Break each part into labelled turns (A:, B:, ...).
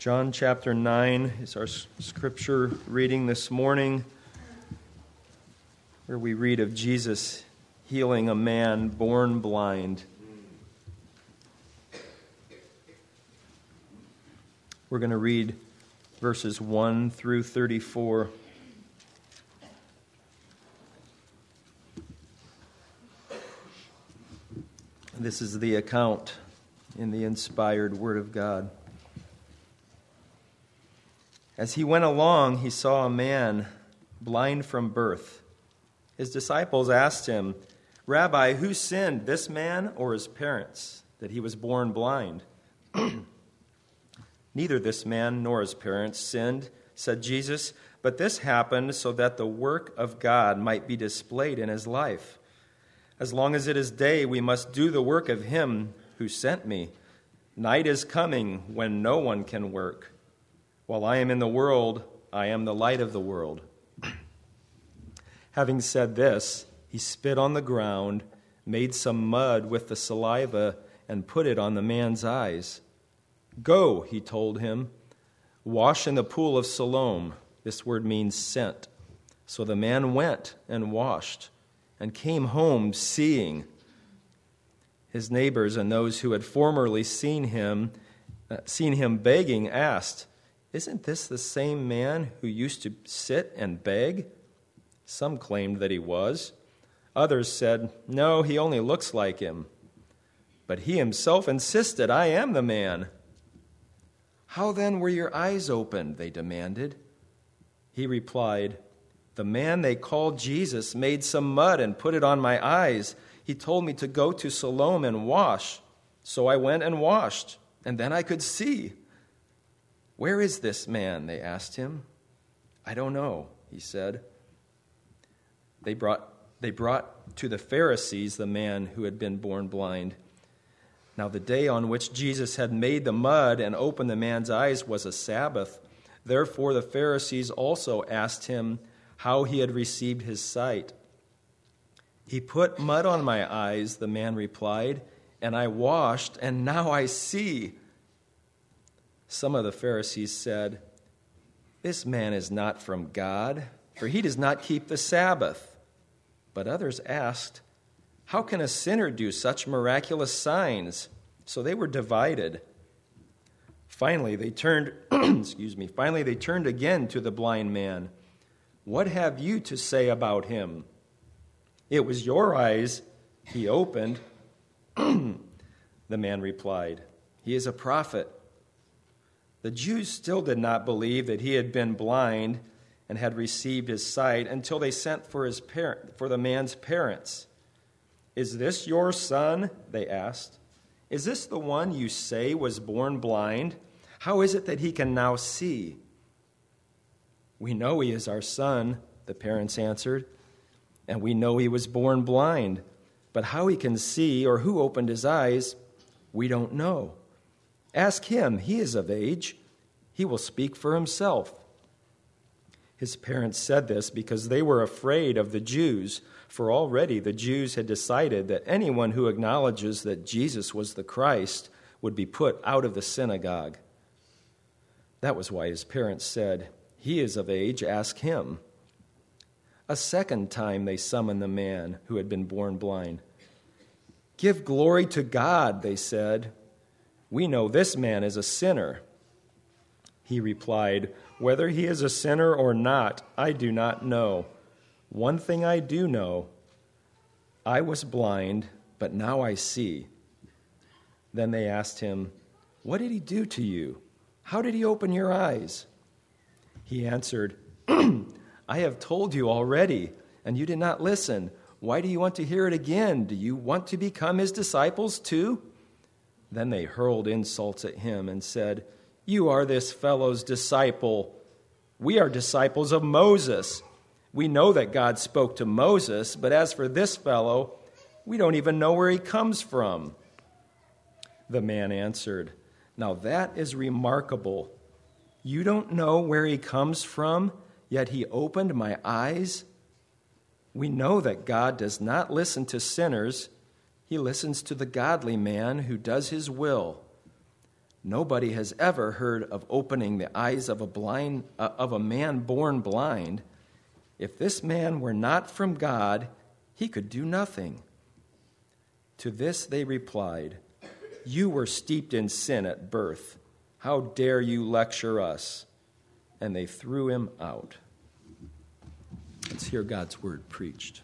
A: John chapter 9 is our scripture reading this morning, where we read of Jesus healing a man born blind. We're going to read verses 1 through 34. This is the account in the inspired Word of God. As he went along, he saw a man blind from birth. His disciples asked him, Rabbi, who sinned, this man or his parents, that he was born blind? Neither this man nor his parents sinned, said Jesus, but this happened so that the work of God might be displayed in his life. As long as it is day, we must do the work of him who sent me. Night is coming when no one can work. While I am in the world, I am the light of the world. Having said this, he spit on the ground, made some mud with the saliva, and put it on the man's eyes. Go, he told him, wash in the pool of Siloam. This word means sent. So the man went and washed and came home seeing. His neighbors and those who had formerly seen him, uh, seen him begging, asked, isn't this the same man who used to sit and beg? Some claimed that he was. Others said, No, he only looks like him. But he himself insisted, I am the man. How then were your eyes opened? They demanded. He replied, The man they called Jesus made some mud and put it on my eyes. He told me to go to Siloam and wash. So I went and washed, and then I could see. Where is this man? They asked him. I don't know, he said. They brought, they brought to the Pharisees the man who had been born blind. Now, the day on which Jesus had made the mud and opened the man's eyes was a Sabbath. Therefore, the Pharisees also asked him how he had received his sight. He put mud on my eyes, the man replied, and I washed, and now I see. Some of the Pharisees said, This man is not from God, for he does not keep the Sabbath. But others asked, How can a sinner do such miraculous signs? So they were divided. Finally, they turned, excuse me, finally they turned again to the blind man. What have you to say about him? It was your eyes he opened. the man replied, He is a prophet. The Jews still did not believe that he had been blind and had received his sight until they sent for, his parent, for the man's parents. Is this your son? They asked. Is this the one you say was born blind? How is it that he can now see? We know he is our son, the parents answered, and we know he was born blind. But how he can see or who opened his eyes, we don't know. Ask him, he is of age. He will speak for himself. His parents said this because they were afraid of the Jews, for already the Jews had decided that anyone who acknowledges that Jesus was the Christ would be put out of the synagogue. That was why his parents said, He is of age, ask him. A second time they summoned the man who had been born blind. Give glory to God, they said. We know this man is a sinner. He replied, Whether he is a sinner or not, I do not know. One thing I do know I was blind, but now I see. Then they asked him, What did he do to you? How did he open your eyes? He answered, I have told you already, and you did not listen. Why do you want to hear it again? Do you want to become his disciples too? Then they hurled insults at him and said, You are this fellow's disciple. We are disciples of Moses. We know that God spoke to Moses, but as for this fellow, we don't even know where he comes from. The man answered, Now that is remarkable. You don't know where he comes from, yet he opened my eyes. We know that God does not listen to sinners he listens to the godly man who does his will. Nobody has ever heard of opening the eyes of a blind uh, of a man born blind. If this man were not from God, he could do nothing. To this they replied, You were steeped in sin at birth. How dare you lecture us? And they threw him out. Let's hear God's word preached.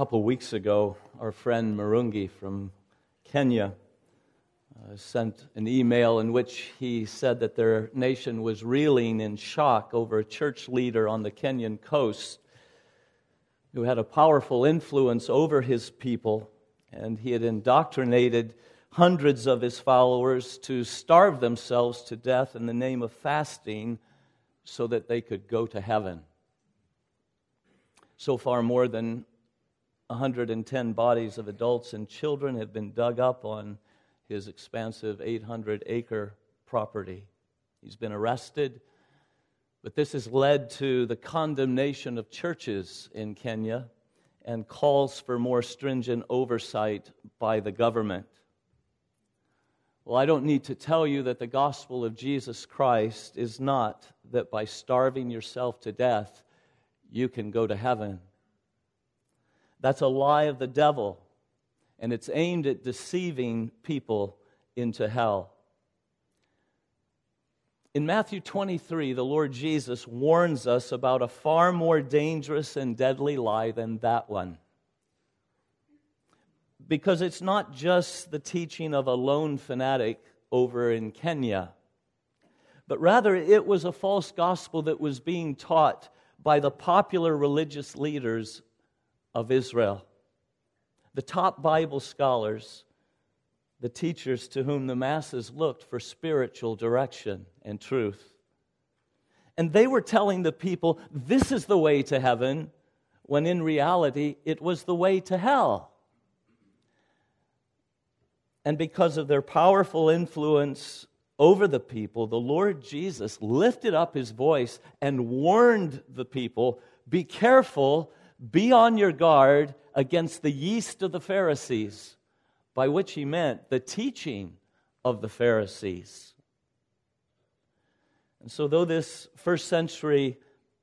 B: Couple weeks ago, our friend Marungi from Kenya uh, sent an email in which he said that their nation was reeling in shock over a church leader on the Kenyan coast who had a powerful influence over his people, and he had indoctrinated hundreds of his followers to starve themselves to death in the name of fasting so that they could go to heaven. So far, more than 110 bodies of adults and children have been dug up on his expansive 800 acre property. He's been arrested but this has led to the condemnation of churches in Kenya and calls for more stringent oversight by the government. Well, I don't need to tell you that the gospel of Jesus Christ is not that by starving yourself to death, you can go to heaven. That's a lie of the devil, and it's aimed at deceiving people into hell. In Matthew 23, the Lord Jesus warns us about a far more dangerous and deadly lie than that one. Because it's not just the teaching of a lone fanatic over in Kenya, but rather it was a false gospel that was being taught by the popular religious leaders of Israel. The top Bible scholars the teachers to whom the masses looked for spiritual direction and truth. And they were telling the people, this is the way to heaven, when in reality, it was the way to hell. And because of their powerful influence over the people, the Lord Jesus lifted up his voice and warned the people be careful, be on your guard against the yeast of the Pharisees by which he meant the teaching of the Pharisees. And so, though this first century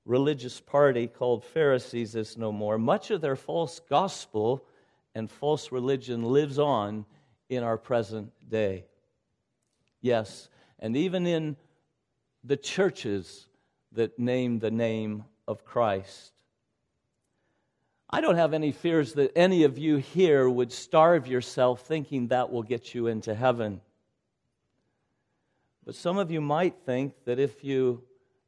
B: religious party called Pharisees is no more, much of their false gospel and false religion lives on in our present day. Yes, and even in the churches that name the name of Christ. I don't have any fears that any of you here would starve yourself thinking that will get you into heaven. But some of you might think that if you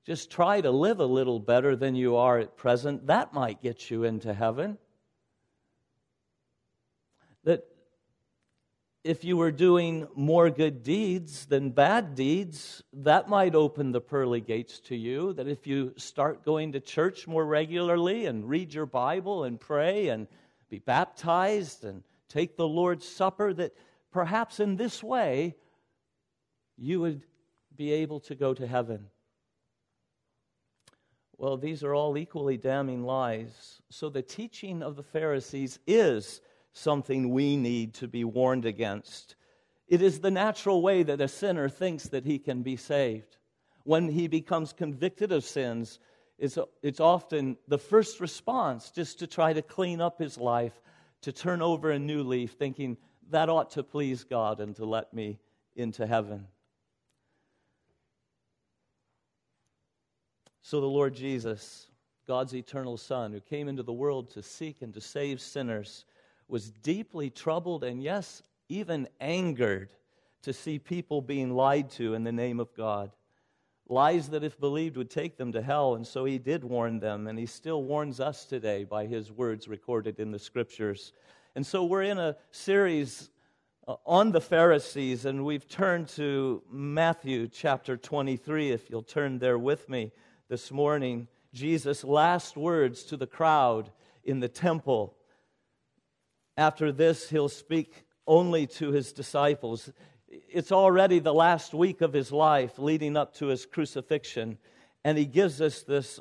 B: just try to live a little better than you are at present, that might get you into heaven. That if you were doing more good deeds than bad deeds, that might open the pearly gates to you. That if you start going to church more regularly and read your Bible and pray and be baptized and take the Lord's Supper, that perhaps in this way you would be able to go to heaven. Well, these are all equally damning lies. So the teaching of the Pharisees is something we need to be warned against. It is the natural way that a sinner thinks that he can be saved. When he becomes convicted of sins, it's, it's often the first response just to try to clean up his life, to turn over a new leaf, thinking that ought to please God and to let me into heaven. So the Lord Jesus, God's eternal Son, who came into the world to seek and to save sinners, was deeply troubled and, yes, even angered to see people being lied to in the name of God. Lies that, if believed, would take them to hell. And so he did warn them, and he still warns us today by his words recorded in the scriptures. And so we're in a series uh, on the Pharisees, and we've turned to Matthew chapter 23, if you'll turn there with me this morning. Jesus' last words to the crowd in the temple after this, he'll speak only to his disciples. It's already the last week of his life leading up to his crucifixion, and he gives us this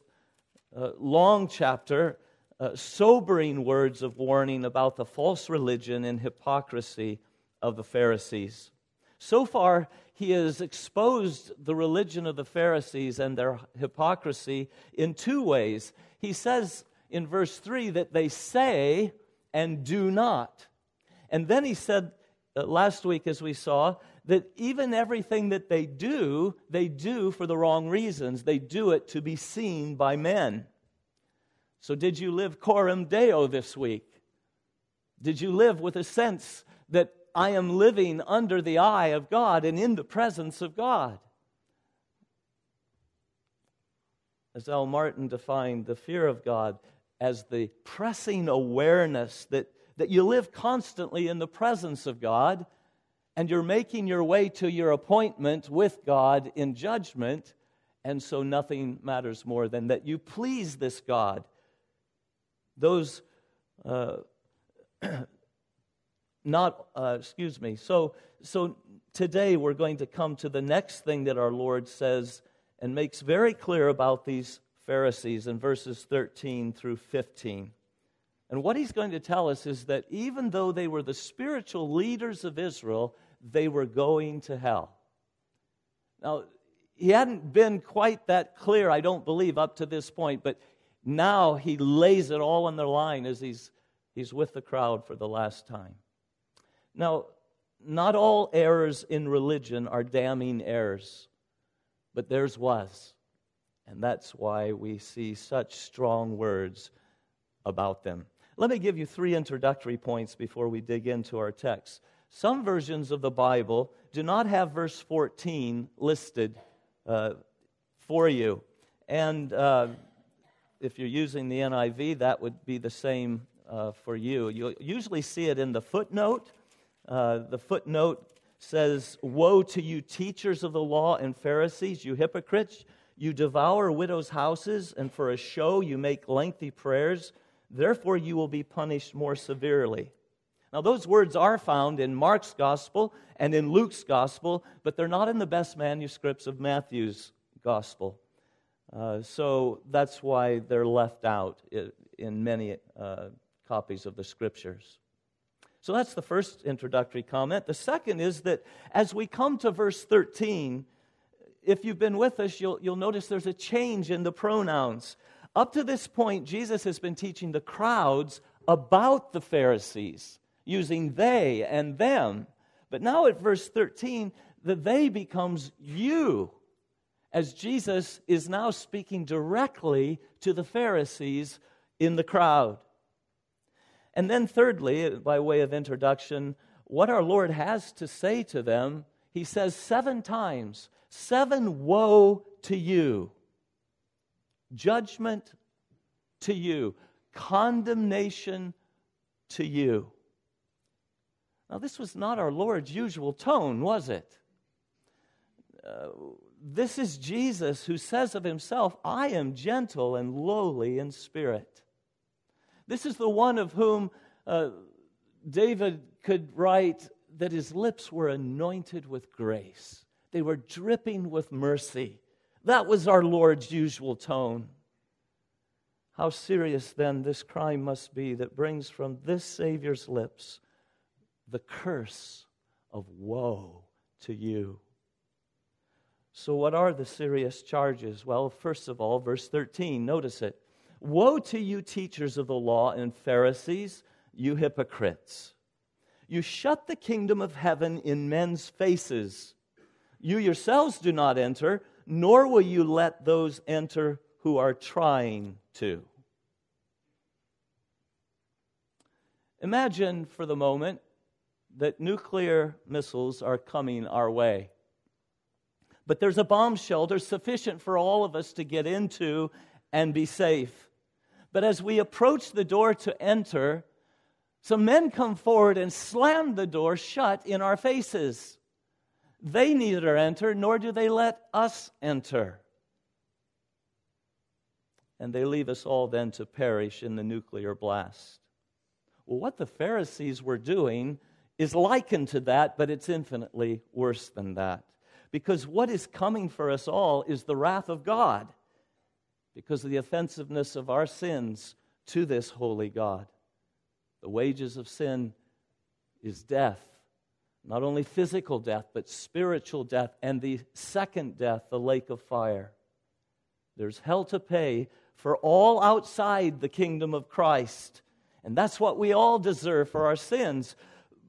B: uh, long chapter uh, sobering words of warning about the false religion and hypocrisy of the Pharisees. So far, he has exposed the religion of the Pharisees and their hypocrisy in two ways. He says in verse 3 that they say and do not. And then he said uh, last week, as we saw, that even everything that they do, they do for the wrong reasons. They do it to be seen by men. So, did you live coram deo this week? Did you live with a sense that I am living under the eye of God and in the presence of God? As Al Martin defined the fear of God as the pressing awareness that, that you live constantly in the presence of God and you're making your way to your appointment with God in judgment, and so nothing matters more than that you please this God. Those uh, not uh, excuse me. So so today we're going to come to the next thing that our lord says and makes very clear about these pharisees in verses 13 through 15 and what he's going to tell us is that even though they were the spiritual leaders of israel they were going to hell now he hadn't been quite that clear i don't believe up to this point but now he lays it all on the line as he's, he's with the crowd for the last time. Now, not all errors in religion are damning errors, but theirs was. And that's why we see such strong words about them. Let me give you three introductory points before we dig into our text. Some versions of the Bible do not have verse 14 listed uh, for you. And uh, if you're using the NIV, that would be the same uh, for you. You'll usually see it in the footnote. Uh, the footnote says, Woe to you, teachers of the law and Pharisees, you hypocrites! You devour widows' houses, and for a show you make lengthy prayers. Therefore, you will be punished more severely. Now, those words are found in Mark's gospel and in Luke's gospel, but they're not in the best manuscripts of Matthew's gospel. Uh, so that's why they're left out in many uh, copies of the scriptures. So that's the first introductory comment. The second is that as we come to verse 13, if you've been with us, you'll, you'll notice there's a change in the pronouns. Up to this point, Jesus has been teaching the crowds about the Pharisees, using they and them. But now at verse 13, the they becomes you as Jesus is now speaking directly to the Pharisees in the crowd. And then, thirdly, by way of introduction, what our Lord has to say to them, he says seven times, seven woe to you, judgment to you, condemnation to you. Now, this was not our Lord's usual tone, was it? Uh, this is Jesus who says of himself, I am gentle and lowly in spirit. This is the one of whom uh, David could write that his lips were anointed with grace, they were dripping with mercy. That was our Lord's usual tone. How serious then this crime must be that brings from this Savior's lips the curse of woe to you. So, what are the serious charges? Well, first of all, verse 13, notice it. Woe to you, teachers of the law and Pharisees, you hypocrites! You shut the kingdom of heaven in men's faces. You yourselves do not enter, nor will you let those enter who are trying to. Imagine for the moment that nuclear missiles are coming our way. But there's a bomb shelter sufficient for all of us to get into and be safe. But as we approach the door to enter, some men come forward and slam the door shut in our faces. They neither enter, nor do they let us enter. And they leave us all then to perish in the nuclear blast. Well, what the Pharisees were doing is likened to that, but it's infinitely worse than that because what is coming for us all is the wrath of God because of the offensiveness of our sins to this holy God. The wages of sin is death, not only physical death, but spiritual death, and the second death, the lake of fire. There's hell to pay for all outside the kingdom of Christ. And that's what we all deserve for our sins.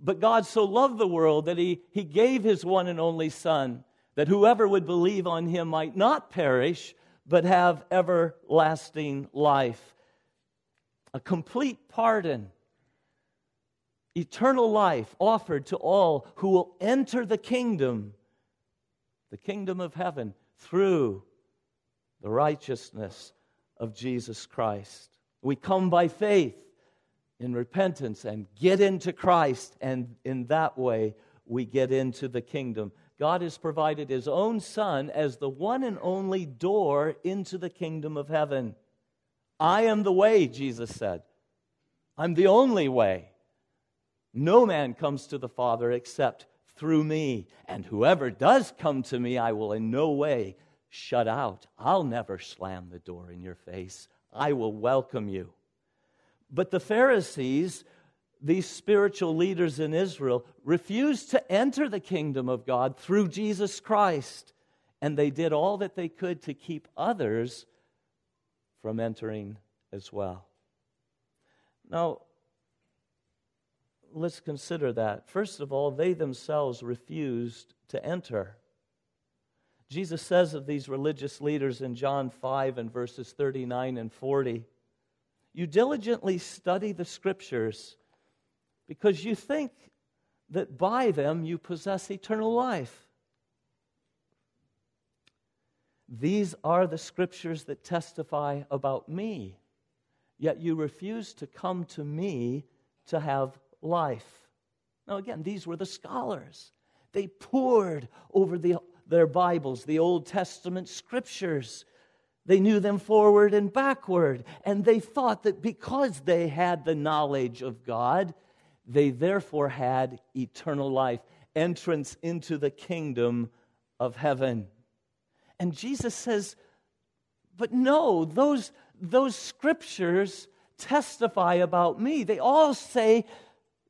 B: But God so loved the world that he, he gave his one and only Son, that whoever would believe on him might not perish, but have everlasting life. A complete pardon, eternal life offered to all who will enter the kingdom, the kingdom of heaven, through the righteousness of Jesus Christ. We come by faith in repentance and get into Christ, and in that way we get into the kingdom. God has provided His own Son as the one and only door into the kingdom of heaven. I am the way, Jesus said. I'm the only way. No man comes to the Father except through me. And whoever does come to me, I will in no way shut out. I'll never slam the door in your face. I will welcome you. But the Pharisees, these spiritual leaders in Israel, refused to enter the kingdom of God through Jesus Christ. And they did all that they could to keep others from entering as well. Now, let's consider that. First of all, they themselves refused to enter. Jesus says of these religious leaders in John 5 and verses 39 and 40 You diligently study the scriptures because you think that by them you possess eternal life. These are the scriptures that testify about me, yet you refuse to come to me to have life. Now, again, these were the scholars. They poured over the their Bibles, the Old Testament scriptures. They knew them forward and backward, and they thought that because they had the knowledge of God, they therefore had eternal life, entrance into the kingdom of heaven. And Jesus says, But no, those, those scriptures testify about me. They all say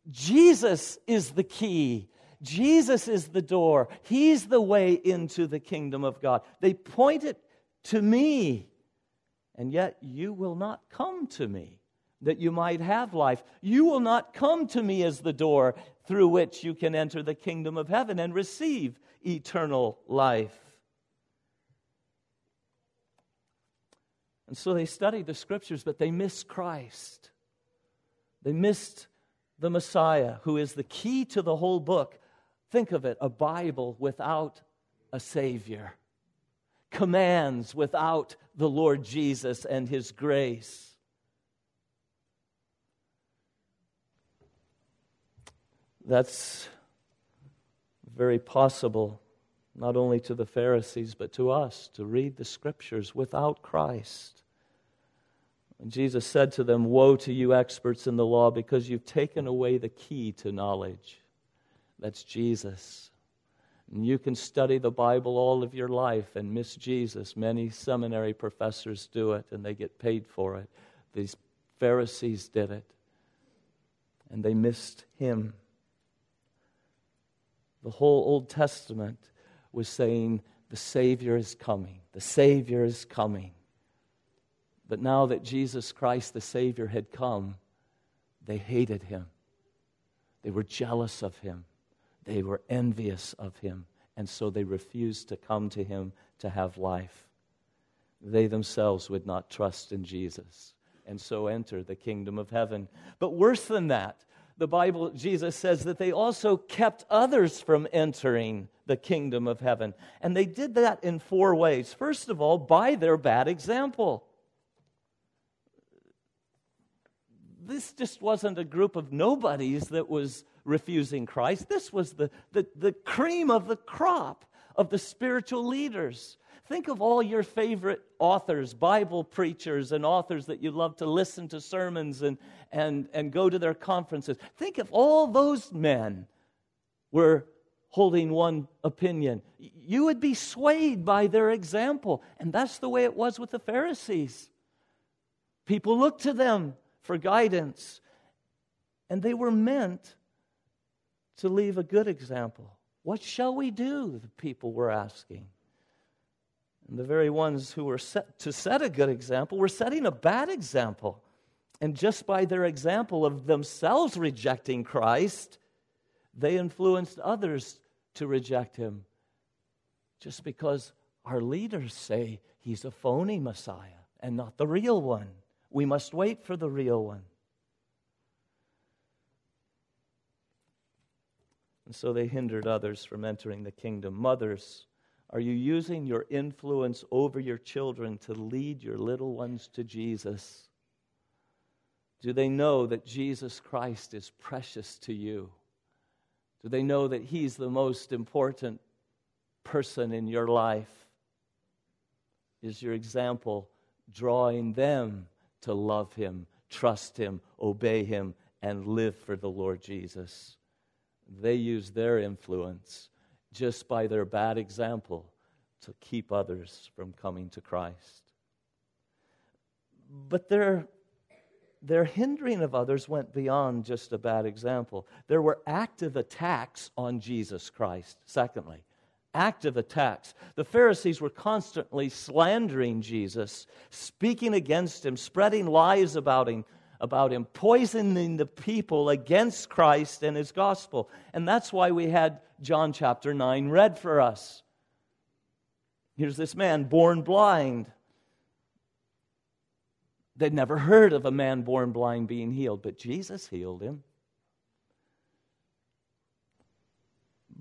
B: Jesus is the key. Jesus is the door. He's the way into the kingdom of God. They point it to me. And yet you will not come to me that you might have life. You will not come to me as the door through which you can enter the kingdom of heaven and receive eternal life. And so they studied the scriptures, but they missed Christ. They missed the Messiah, who is the key to the whole book. Think of it a Bible without a Savior, commands without the Lord Jesus and His grace. That's very possible, not only to the Pharisees, but to us, to read the Scriptures without Christ. And Jesus said to them, Woe to you, experts in the law, because you've taken away the key to knowledge. That's Jesus. And you can study the Bible all of your life and miss Jesus. Many seminary professors do it and they get paid for it. These Pharisees did it and they missed him. The whole Old Testament was saying, The Savior is coming. The Savior is coming. But now that Jesus Christ, the Savior, had come, they hated him. They were jealous of him. They were envious of him, and so they refused to come to him to have life. They themselves would not trust in Jesus, and so enter the kingdom of heaven. But worse than that, the Bible, Jesus says that they also kept others from entering the kingdom of heaven. And they did that in four ways. First of all, by their bad example. This just wasn't a group of nobodies that was refusing Christ. This was the, the, the cream of the crop of the spiritual leaders. Think of all your favorite authors, Bible preachers, and authors that you love to listen to sermons and, and, and go to their conferences. Think if all those men were holding one opinion. You would be swayed by their example. And that's the way it was with the Pharisees. People looked to them for guidance, and they were meant to leave a good example. What shall we do? The people were asking. And the very ones who were set to set a good example were setting a bad example. And just by their example of themselves rejecting Christ, they influenced others to reject him. Just because our leaders say he's a phony Messiah and not the real one. We must wait for the real one. And so they hindered others from entering the kingdom. Mothers, are you using your influence over your children to lead your little ones to Jesus? Do they know that Jesus Christ is precious to you? Do they know that He's the most important person in your life? Is your example drawing them to love Him, trust Him, obey Him, and live for the Lord Jesus? They use their influence just by their bad example to keep others from coming to Christ. But their, their hindering of others went beyond just a bad example. There were active attacks on Jesus Christ, secondly. Active attacks. The Pharisees were constantly slandering Jesus, speaking against him, spreading lies about him, about him, poisoning the people against Christ and his gospel. And that's why we had John chapter 9 read for us. Here's this man born blind. They'd never heard of a man born blind being healed, but Jesus healed him.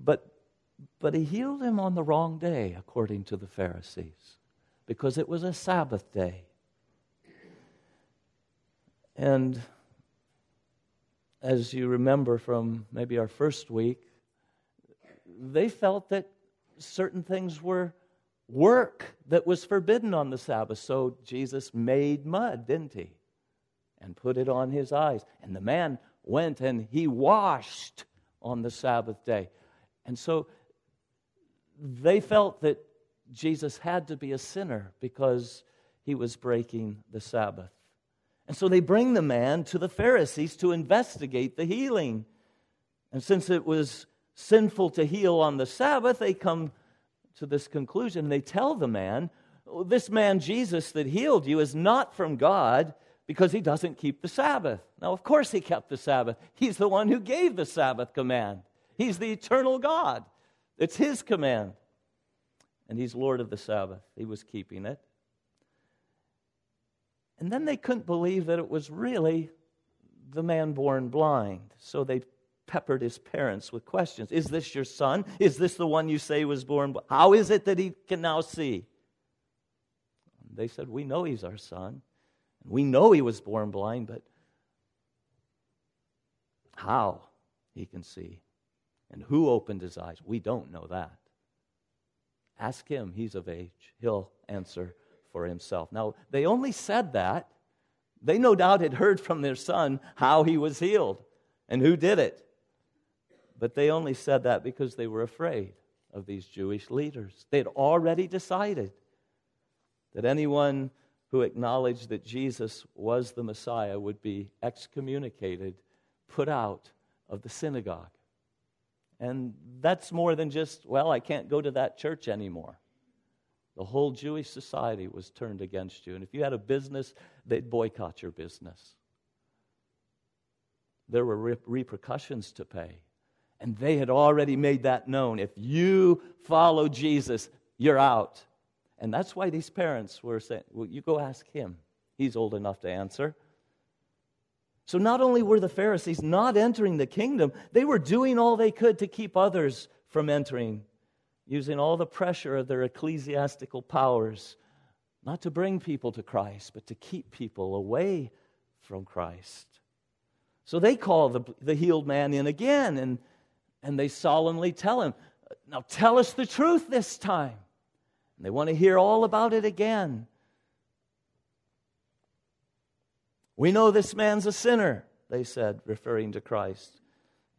B: But, but he healed him on the wrong day, according to the Pharisees, because it was a Sabbath day. And as you remember from maybe our first week, they felt that certain things were work that was forbidden on the Sabbath. So Jesus made mud, didn't he? And put it on his eyes. And the man went and he washed on the Sabbath day. And so they felt that Jesus had to be a sinner because he was breaking the Sabbath. And so they bring the man to the Pharisees to investigate the healing. And since it was sinful to heal on the Sabbath, they come to this conclusion. They tell the man, oh, This man, Jesus, that healed you, is not from God because he doesn't keep the Sabbath. Now, of course, he kept the Sabbath. He's the one who gave the Sabbath command, he's the eternal God. It's his command. And he's Lord of the Sabbath. He was keeping it. And then they couldn't believe that it was really the man born blind. So they peppered his parents with questions Is this your son? Is this the one you say was born blind? How is it that he can now see? They said, We know he's our son. We know he was born blind, but how he can see and who opened his eyes, we don't know that. Ask him, he's of age. He'll answer for himself. Now, they only said that. They no doubt had heard from their son how he was healed and who did it. But they only said that because they were afraid of these Jewish leaders. They had already decided that anyone who acknowledged that Jesus was the Messiah would be excommunicated, put out of the synagogue. And that's more than just, well, I can't go to that church anymore. The whole Jewish society was turned against you. And if you had a business, they'd boycott your business. There were re- repercussions to pay. And they had already made that known. If you follow Jesus, you're out. And that's why these parents were saying, Well, you go ask him. He's old enough to answer. So not only were the Pharisees not entering the kingdom, they were doing all they could to keep others from entering using all the pressure of their ecclesiastical powers, not to bring people to Christ, but to keep people away from Christ. So they call the, the healed man in again and, and they solemnly tell him, Now tell us the truth this time. And they want to hear all about it again. We know this man's a sinner, they said, referring to Christ.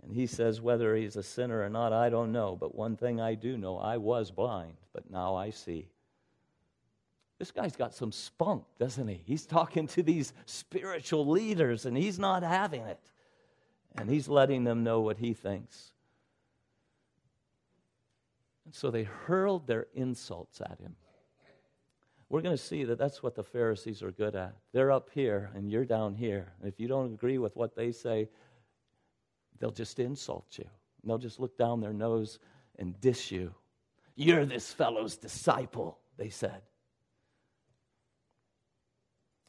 B: And he says, whether he's a sinner or not, I don't know. But one thing I do know I was blind, but now I see. this guy's got some spunk, doesn't he? He's talking to these spiritual leaders and he's not having it. And he's letting them know what he thinks. And so they hurled their insults at him. We're going to see that that's what the Pharisees are good at. They're up here and you're down here. And if you don't agree with what they say, they'll just insult you. And they'll just look down their nose and diss you. You're this fellow's disciple, they said.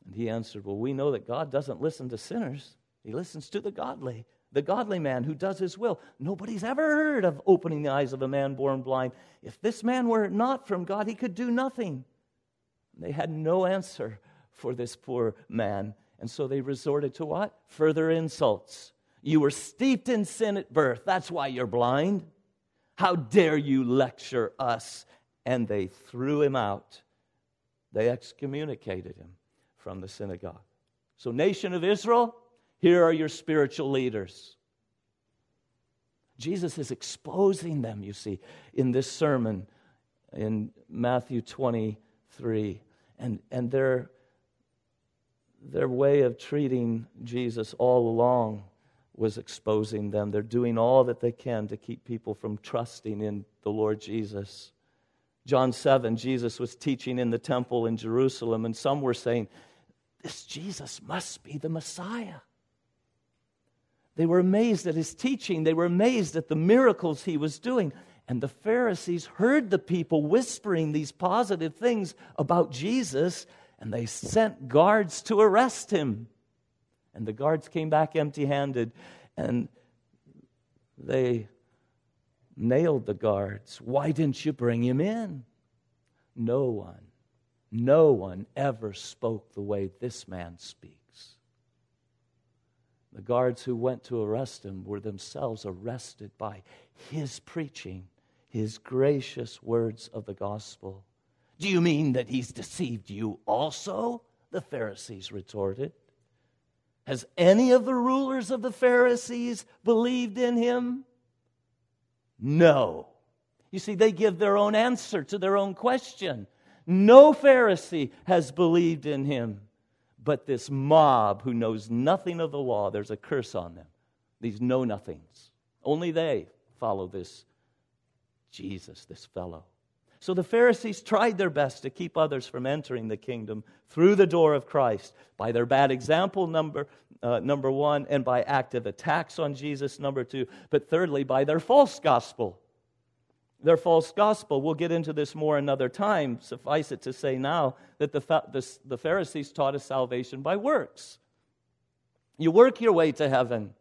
B: And he answered, Well, we know that God doesn't listen to sinners, he listens to the godly the godly man who does his will. Nobody's ever heard of opening the eyes of a man born blind. If this man were not from God, he could do nothing. They had no answer for this poor man. And so they resorted to what? Further insults. You were steeped in sin at birth. That's why you're blind. How dare you lecture us? And they threw him out. They excommunicated him from the synagogue. So, nation of Israel, here are your spiritual leaders. Jesus is exposing them, you see, in this sermon in Matthew 23. And, and their, their way of treating Jesus all along was exposing them. They're doing all that they can to keep people from trusting in the Lord Jesus. John 7, Jesus was teaching in the temple in Jerusalem, and some were saying, This Jesus must be the Messiah. They were amazed at his teaching, they were amazed at the miracles he was doing. And the Pharisees heard the people whispering these positive things about Jesus, and they sent guards to arrest him. And the guards came back empty handed, and they nailed the guards. Why didn't you bring him in? No one, no one ever spoke the way this man speaks. The guards who went to arrest him were themselves arrested by his preaching, his gracious words of the gospel. Do you mean that he's deceived you also? The Pharisees retorted. Has any of the rulers of the Pharisees believed in him? No. You see, they give their own answer to their own question. No Pharisee has believed in him. But this mob who knows nothing of the law, there's a curse on them. These know nothings. Only they follow this Jesus, this fellow. So the Pharisees tried their best to keep others from entering the kingdom through the door of Christ by their bad example, number, uh, number one, and by active attacks on Jesus, number two, but thirdly, by their false gospel their false gospel. We'll get into this more another time. Suffice it to say now that the, the, the Pharisees taught us salvation by works. You work your way to heaven.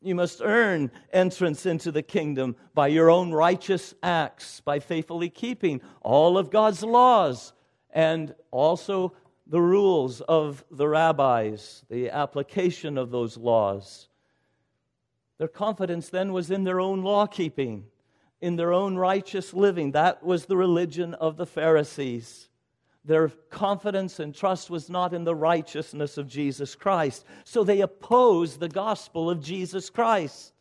B: You must earn entrance into the kingdom by your own righteous acts, by faithfully keeping all of God's laws and also the rules of the rabbis, the application of those laws. Their confidence then was in their own law keeping in their own righteous living. That was the religion of the Pharisees. Their confidence and trust was not in the righteousness of Jesus Christ. So they opposed the gospel of Jesus Christ.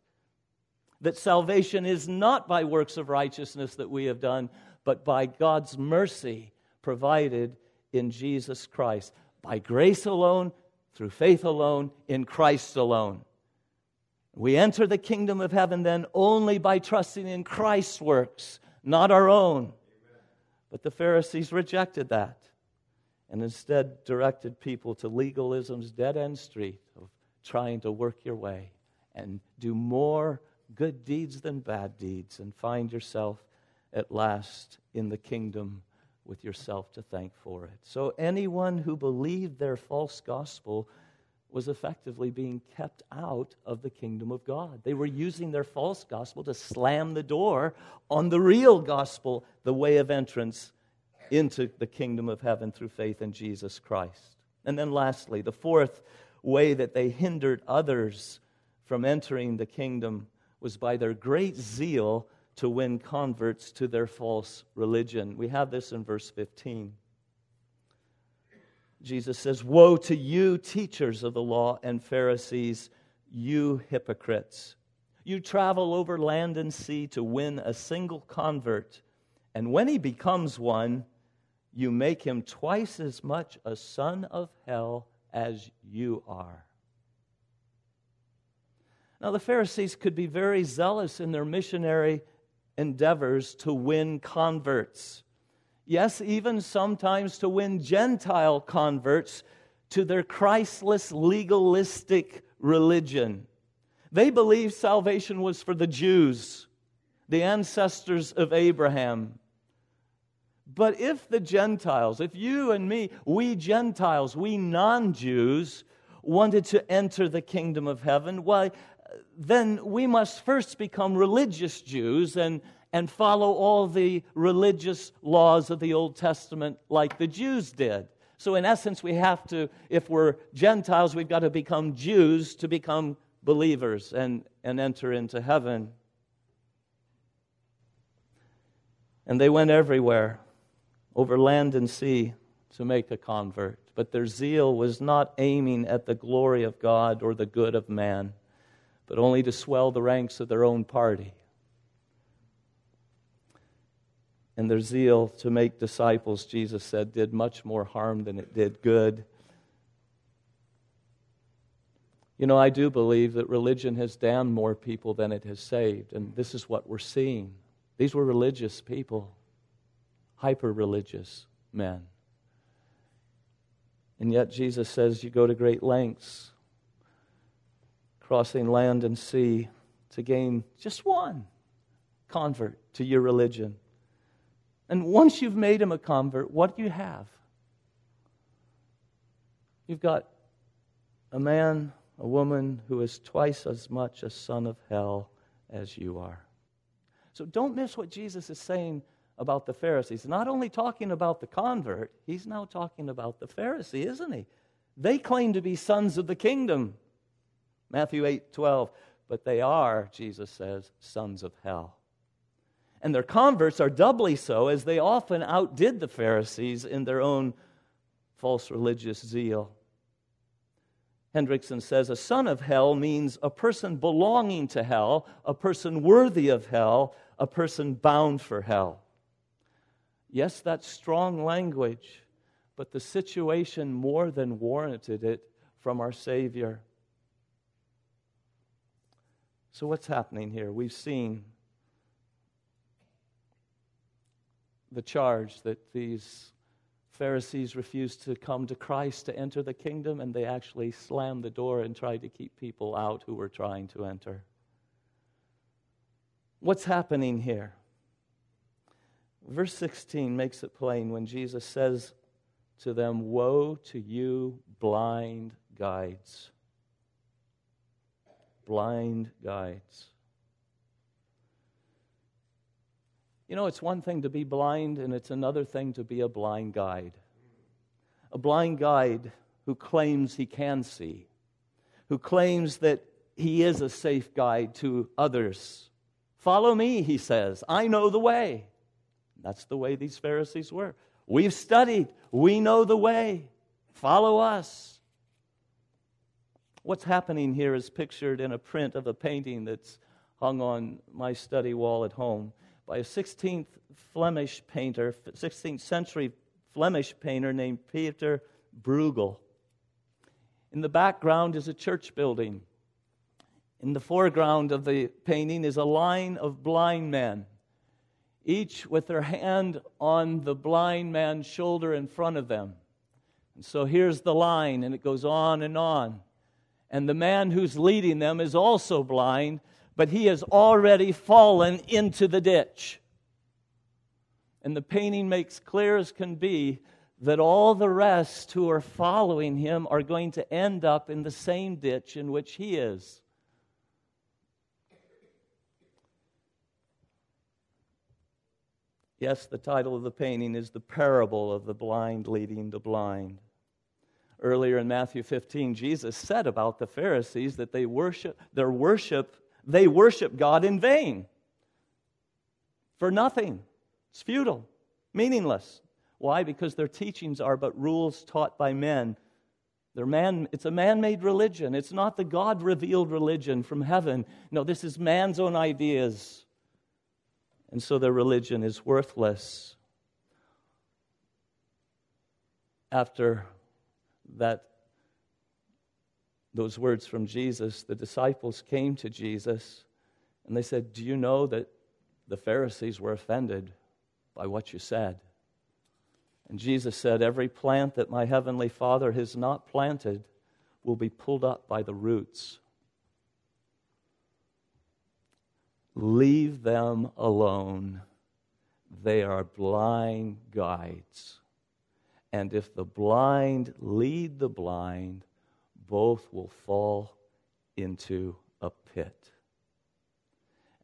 B: That salvation is not by works of righteousness that we have done, but by God's mercy provided in Jesus Christ. By grace alone, through faith alone, in Christ alone. We enter the kingdom of heaven then only by trusting in Christ's works, not our own. But the Pharisees rejected that and instead directed people to legalism's dead end street of trying to work your way and do more good deeds than bad deeds and find yourself at last in the kingdom with yourself to thank for it. So, anyone who believed their false gospel was effectively being kept out of the kingdom of God. They were using their false gospel to slam the door on the real gospel, the way of entrance into the kingdom of heaven through faith in Jesus Christ. And then, lastly, the fourth way that they hindered others from entering the kingdom was by their great zeal to win converts to their false religion. We have this in verse 15. Jesus says, Woe to you, teachers of the law and Pharisees, you hypocrites! You travel over land and sea to win a single convert, and when he becomes one, you make him twice as much a son of hell as you are. Now, the Pharisees could be very zealous in their missionary endeavors to win converts. Yes, even sometimes to win Gentile converts to their Christless, legalistic religion. They believed salvation was for the Jews, the ancestors of Abraham. But if the Gentiles, if you and me, we Gentiles, we non Jews, wanted to enter the kingdom of heaven, why, then we must first become religious Jews and, and follow all the religious laws of the Old Testament like the Jews did. So, in essence, we have to, if we're Gentiles, we've got to become Jews to become believers and, and enter into heaven. And they went everywhere, over land and sea, to make a convert. But their zeal was not aiming at the glory of God or the good of man but only to swell the ranks of their own party. And their zeal to make disciples, Jesus said, did much more harm than it did good. You know, I do believe that religion has damned more people than it has saved, and this is what we're seeing. These were religious people, hyper religious men. And yet Jesus says you go to great lengths crossing land and sea to gain just one convert to your religion. And once you've made him a convert, what do you have? You've got a man, a woman who is twice as much a son of hell as you are. So don't miss what Jesus is saying about the Pharisees. Not only talking about the convert, he's now talking about the Pharisee, isn't he? They claim to be sons of the kingdom. Matthew 8 12. But they are, Jesus says, sons of hell. And their converts are doubly so, as they often outdid the Pharisees in their own false religious zeal. Hendriksen says a son of hell means a person belonging to hell, a person worthy of hell, a person bound for hell. Yes, that's strong language, but the situation more than warranted it from our Savior. So, what's happening here? We've seen the charge that these Pharisees refused to come to Christ to enter the kingdom, and they actually slammed the door and tried to keep people out who were trying to enter. What's happening here? Verse 16 makes it plain when Jesus says to them, Woe to you, blind guides blind guides. You know, it's one thing to be blind, and it's another thing to be a blind guide. A blind guide who claims he can see, who claims that he is a safe guide to others. Follow me, he says. I know the way. That's the way these Pharisees were. We've studied, we know the way. Follow us. What's happening here is pictured in a print of a painting that's hung on my study wall at home by a 16th Flemish painter, 16th century Flemish painter named Peter Bruegel. In the background is a church building. In the foreground of the painting is a line of blind men, each with their hand on the blind man's shoulder in front of them. And so here's the line, and it goes on and on and the man who's leading them is also blind, but he has already fallen into the ditch. And the painting makes clear as can be that all the rest who are following him are going to end up in the same ditch in which he is. Yes, the title of the painting is The Parable of the Blind Leading the Blind earlier in Matthew 15, Jesus said about the Pharisees that they worship their worship, they worship God in vain. For nothing. It's futile, meaningless. Why? Because their teachings are but rules taught by men. They're man, it's a man made religion. It's not the God revealed religion from heaven. No, this is man's own ideas. And so their religion is worthless. after that those words from Jesus, the disciples came to Jesus and they said, Do you know that the Pharisees were offended by what you said? And Jesus said, Every plant that my heavenly Father has not planted will be pulled up by the roots. Leave them alone. They are blind guides. And if the blind lead the blind, both will fall into a pit.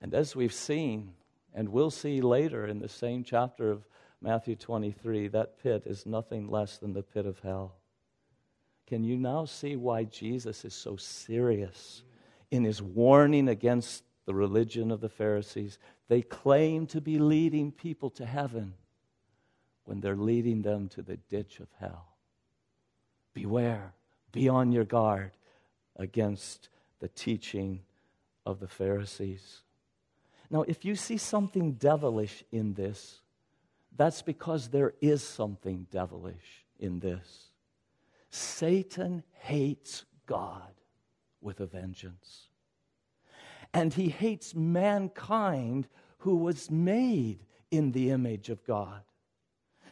B: And as we've seen, and we'll see later in the same chapter of Matthew 23, that pit is nothing less than the pit of hell. Can you now see why Jesus is so serious in his warning against the religion of the Pharisees? They claim to be leading people to heaven when they're leading them to the ditch of hell. Beware, be on your guard against the teaching of the Pharisees. Now, if you see something devilish in this, that's because there is something devilish in this. Satan hates God with a vengeance. And he hates mankind who was made in the image of God.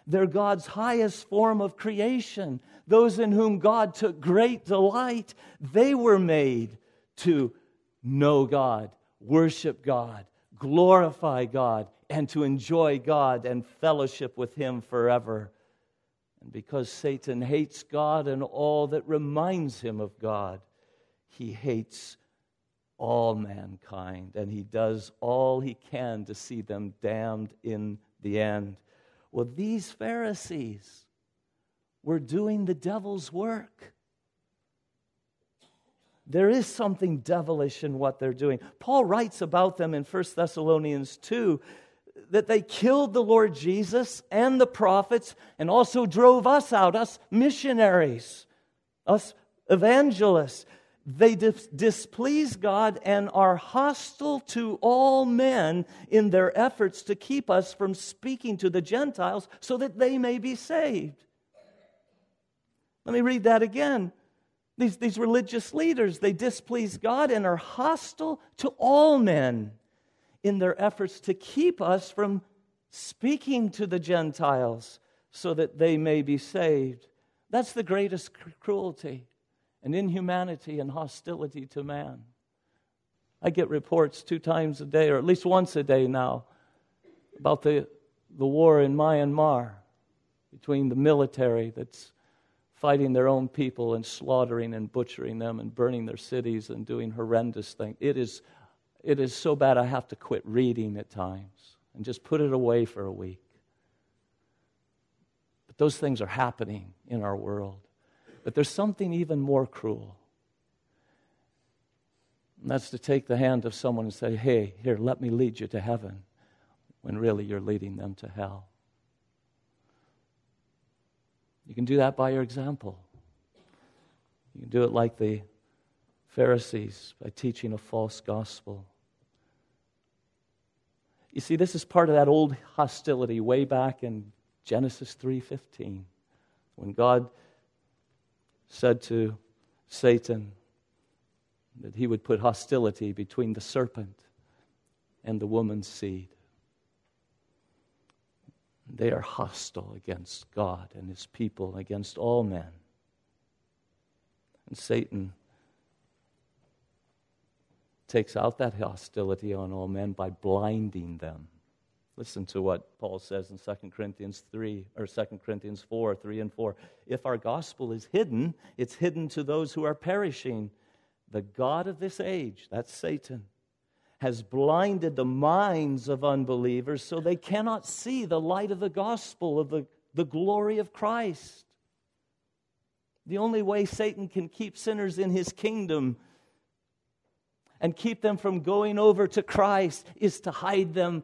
B: They're God's highest form of creation. Those in whom God took great delight, they were made to know God, worship God, glorify God, and to enjoy God and fellowship with Him forever. And because Satan hates God and all that reminds him of God, he hates all mankind and he does all he can to see them damned in the end. Well, these Pharisees were doing the devil's work. There is something devilish in what they're doing. Paul writes about them in 1 Thessalonians 2 that they killed the Lord Jesus and the prophets and also drove us out, us missionaries, us evangelists. They dis- displease God and are hostile to all men in their efforts to keep us from speaking to the Gentiles so that they may be saved. Let me read that again. These, these religious leaders, they displease God and are hostile to all men in their efforts to keep us from speaking to the Gentiles so that they may be saved. That's the greatest cruelty and inhumanity and hostility to man. I get reports two times a day, or at least once a day now, about the, the war in Myanmar between the military that's fighting their own people and slaughtering and butchering them and burning their cities and doing horrendous things. It is, it is so bad I have to quit reading at times and just put it away for a week. But those things are happening in our world. But there's something even more cruel. And that's to take the hand of someone and say, hey, here, let me lead you to heaven, when really you're leading them to hell. You can do that by your example. You can do it like the Pharisees by teaching a false gospel. You see, this is part of that old hostility way back in Genesis 3:15, when God said to Satan that he would put hostility between the serpent and the woman's seed. They are hostile against God and his people, against all men. And Satan takes out that hostility on all men by blinding them Listen to what Paul says in 2 Corinthians 3 or 2 Corinthians 4, 3 and 4. If our gospel is hidden, it's hidden to those who are perishing. The God of this age, that's Satan, has blinded the minds of unbelievers so they cannot see the light of the gospel of the, the glory of Christ. The only way Satan can keep sinners in his kingdom and keep them from going over to Christ is to hide them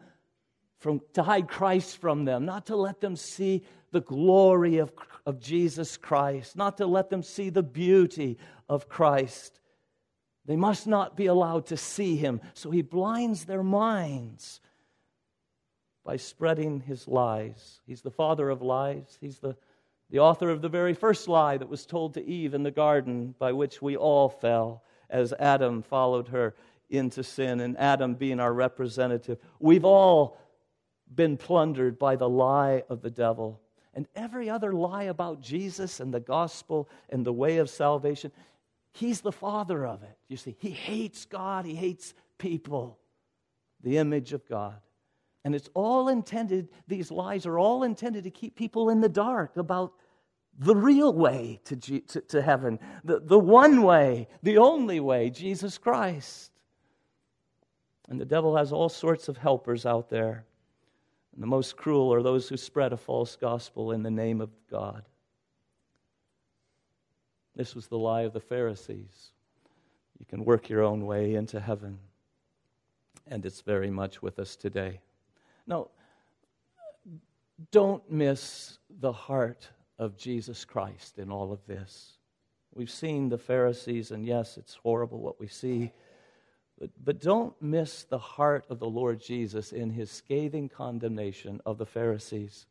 B: from, to hide Christ from them, not to let them see the glory of, of Jesus Christ, not to let them see the beauty of Christ. They must not be allowed to see him. So he blinds their minds by spreading his lies. He's the father of lies, he's the the author of the very first lie that was told to Eve in the garden, by which we all fell as Adam followed her into sin, and Adam being our representative. We've all been plundered by the lie of the devil. And every other lie about Jesus and the gospel and the way of salvation, he's the father of it. You see, he hates God, he hates people, the image of God. And it's all intended, these lies are all intended to keep people in the dark about the real way to, G- to, to, heaven, the, the one way, the only way, Jesus Christ. And the devil has all sorts of helpers out there. And the most cruel are those who spread a false gospel in the name of God. This was the lie of the Pharisees. You can work your own way into heaven. And it's very much with us today. Now, don't miss the heart of Jesus Christ in all of this. We've seen the Pharisees, and yes, it's horrible what we see. But, but don't miss the heart of the Lord Jesus in his scathing condemnation of the Pharisees.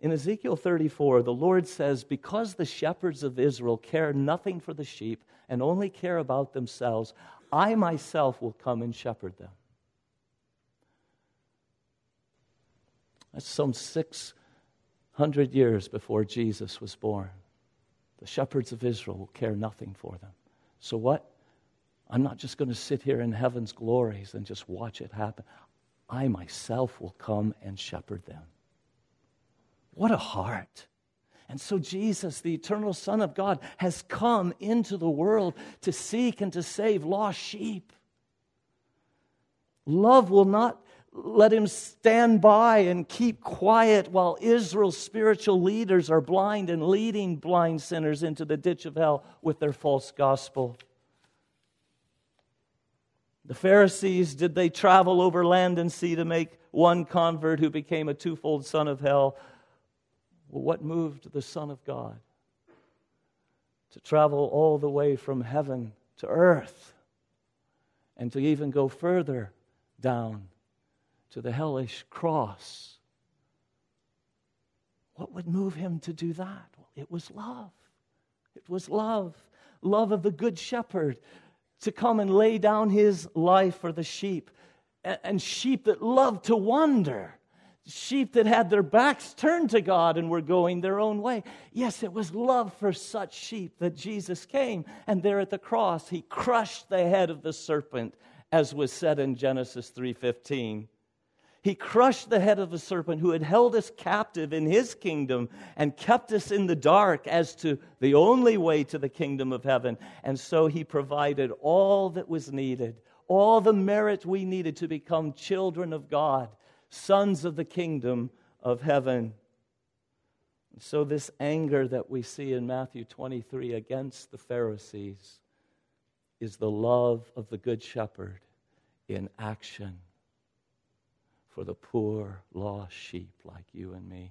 B: In Ezekiel 34, the Lord says, Because the shepherds of Israel care nothing for the sheep and only care about themselves, I myself will come and shepherd them. That's some 600 years before Jesus was born. The shepherds of Israel will care nothing for them. So, what? I'm not just going to sit here in heaven's glories and just watch it happen. I myself will come and shepherd them. What a heart. And so, Jesus, the eternal Son of God, has come into the world to seek and to save lost sheep. Love will not let him stand by and keep quiet while Israel's spiritual leaders are blind and leading blind sinners into the ditch of hell with their false gospel. The Pharisees, did they travel over land and sea to make one convert who became a twofold son of hell? Well, what moved the Son of God to travel all the way from heaven to earth and to even go further down to the hellish cross? What would move him to do that? Well, it was love. It was love. Love of the Good Shepherd to come and lay down his life for the sheep, and sheep that loved to wander, sheep that had their backs turned to God and were going their own way. Yes, it was love for such sheep that Jesus came, and there at the cross he crushed the head of the serpent, as was said in Genesis 3:15. He crushed the head of the serpent who had held us captive in his kingdom and kept us in the dark as to the only way to the kingdom of heaven. And so he provided all that was needed, all the merit we needed to become children of God, sons of the kingdom of heaven. And so, this anger that we see in Matthew 23 against the Pharisees is the love of the Good Shepherd in action for the poor, lost sheep like you and me.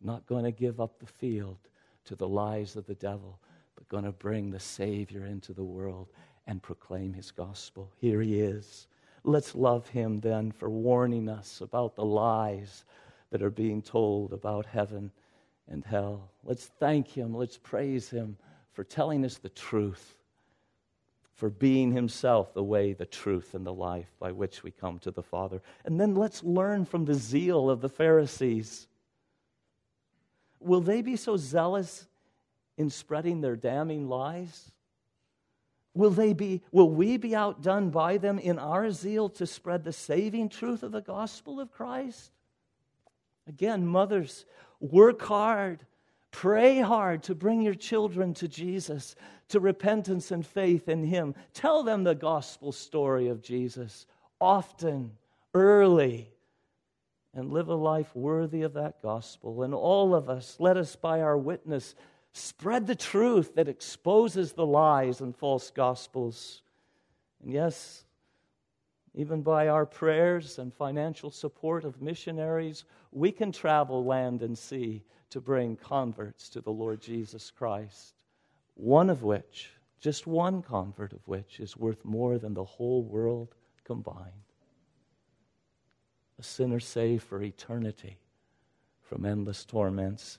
B: Not going to give up the field to the lies of the devil, but going to bring the Savior into the world and proclaim his gospel. Here he is. Let's love him then for warning us about the lies that are being told about heaven and hell. Let's thank him. Let's praise him for telling us the truth for being himself the way, the truth, and the life by which we come to the Father. And then let's learn from the zeal of the Pharisees. Will they be so zealous in spreading their damning lies? Will, they be, will we be outdone by them in our zeal to spread the saving truth of the gospel of Christ? Again, mothers, work hard Pray hard to bring your children to Jesus, to repentance and faith in Him. Tell them the gospel story of Jesus often, early, and live a life worthy of that gospel. And all of us, let us by our witness spread the truth that exposes the lies and false gospels. And yes, even by our prayers and financial support of missionaries, we can travel land and sea to bring converts to the Lord Jesus Christ, one of which, just one convert of which, is worth more than the whole world combined. A sinner saved for eternity from endless torments.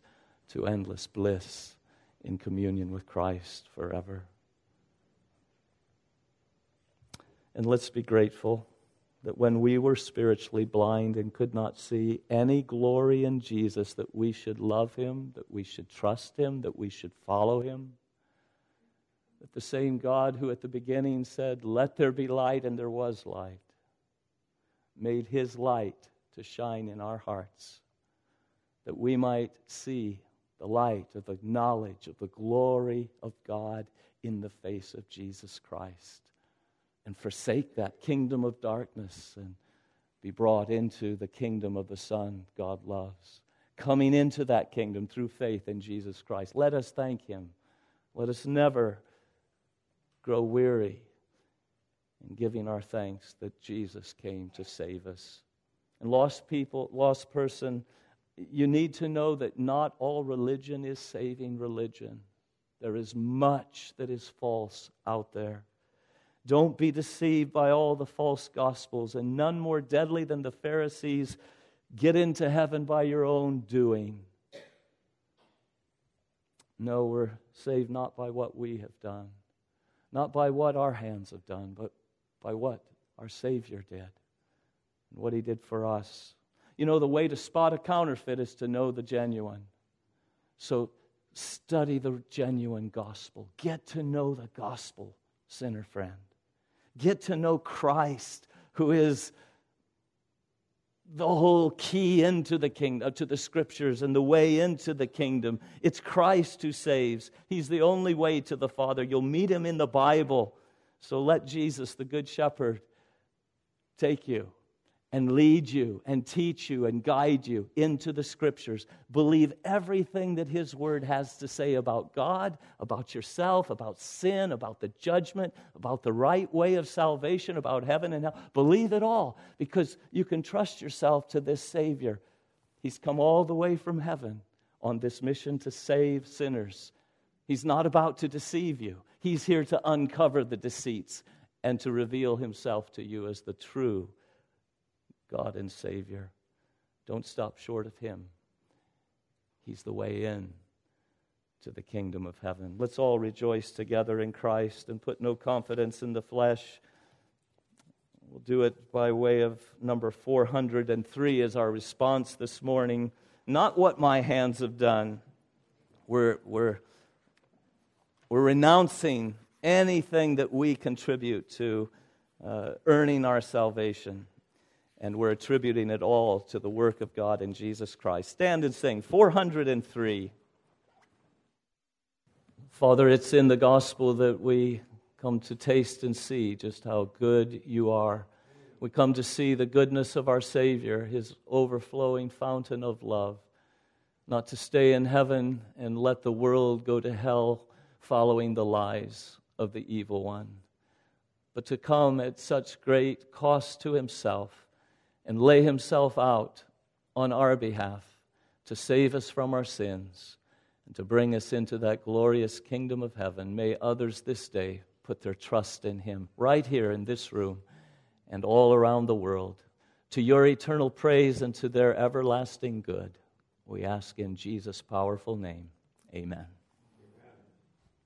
B: to endless bliss in communion with Christ forever. And let's be grateful that when we were spiritually blind and could not see any glory in Jesus, that we should love him, that we should trust him, that we should follow him. That the same God who at the beginning said, Let there be light, and there was light, made his light to shine in our hearts, that we might see the light of the knowledge of the glory of God in the face of Jesus Christ and forsake that kingdom of darkness and be brought into the kingdom of the Son God loves. Coming into that kingdom through faith in Jesus Christ. Let us thank Him. Let us never grow weary in giving our thanks that Jesus came to save us. And lost people, lost person, you need to know that not all religion is saving religion. There is much that is false out there. Don't be deceived by all the false gospels, and none more deadly than the Pharisees get into heaven by your own doing. No, we're saved not by what we have done, not by what our hands have done, but by what our Savior did and what He did for us. You know, the way to spot a counterfeit is to know the genuine. So study the genuine gospel. Get to know the gospel, sinner friend. Get to know Christ, who is the whole key into the kingdom, uh, to the scriptures and the way into the kingdom. It's Christ who saves. He's the only way to the Father. You'll meet him in the Bible. So let Jesus, the Good Shepherd, take you and lead you and teach you and guide you into the scriptures. Believe everything that His Word has to say about God, about yourself, about sin, about the judgment, about the right way of salvation, about heaven and hell. Believe it all because you can trust yourself to this Savior. He's come all the way from heaven on this mission to save sinners. He's not about to deceive you, He's here to uncover the deceits and to reveal Himself to you as the true God and Savior. Don't stop short of Him. He's the way in to the kingdom of heaven. Let's all rejoice together in Christ and put no confidence in the flesh. We'll do it by way of number 403 as our response this morning. Not what my hands have done. We're, we're, we're renouncing anything that we contribute to uh, earning our salvation and we're attributing it all to the work of God in Jesus Christ. Stand and sing 403. Father, it's in the gospel that we come to taste and see just how good you are. We come to see the goodness of our Savior, his overflowing fountain of love, not to stay in heaven and let the world go to hell following the lies of the evil one, but to come at such great cost to himself and lay himself out on our behalf to save us from our sins and to bring us into that glorious kingdom of heaven. May others this day put their trust in him right here in this room and all around the world. To your eternal praise and to their everlasting good, we ask in Jesus' powerful name. Amen.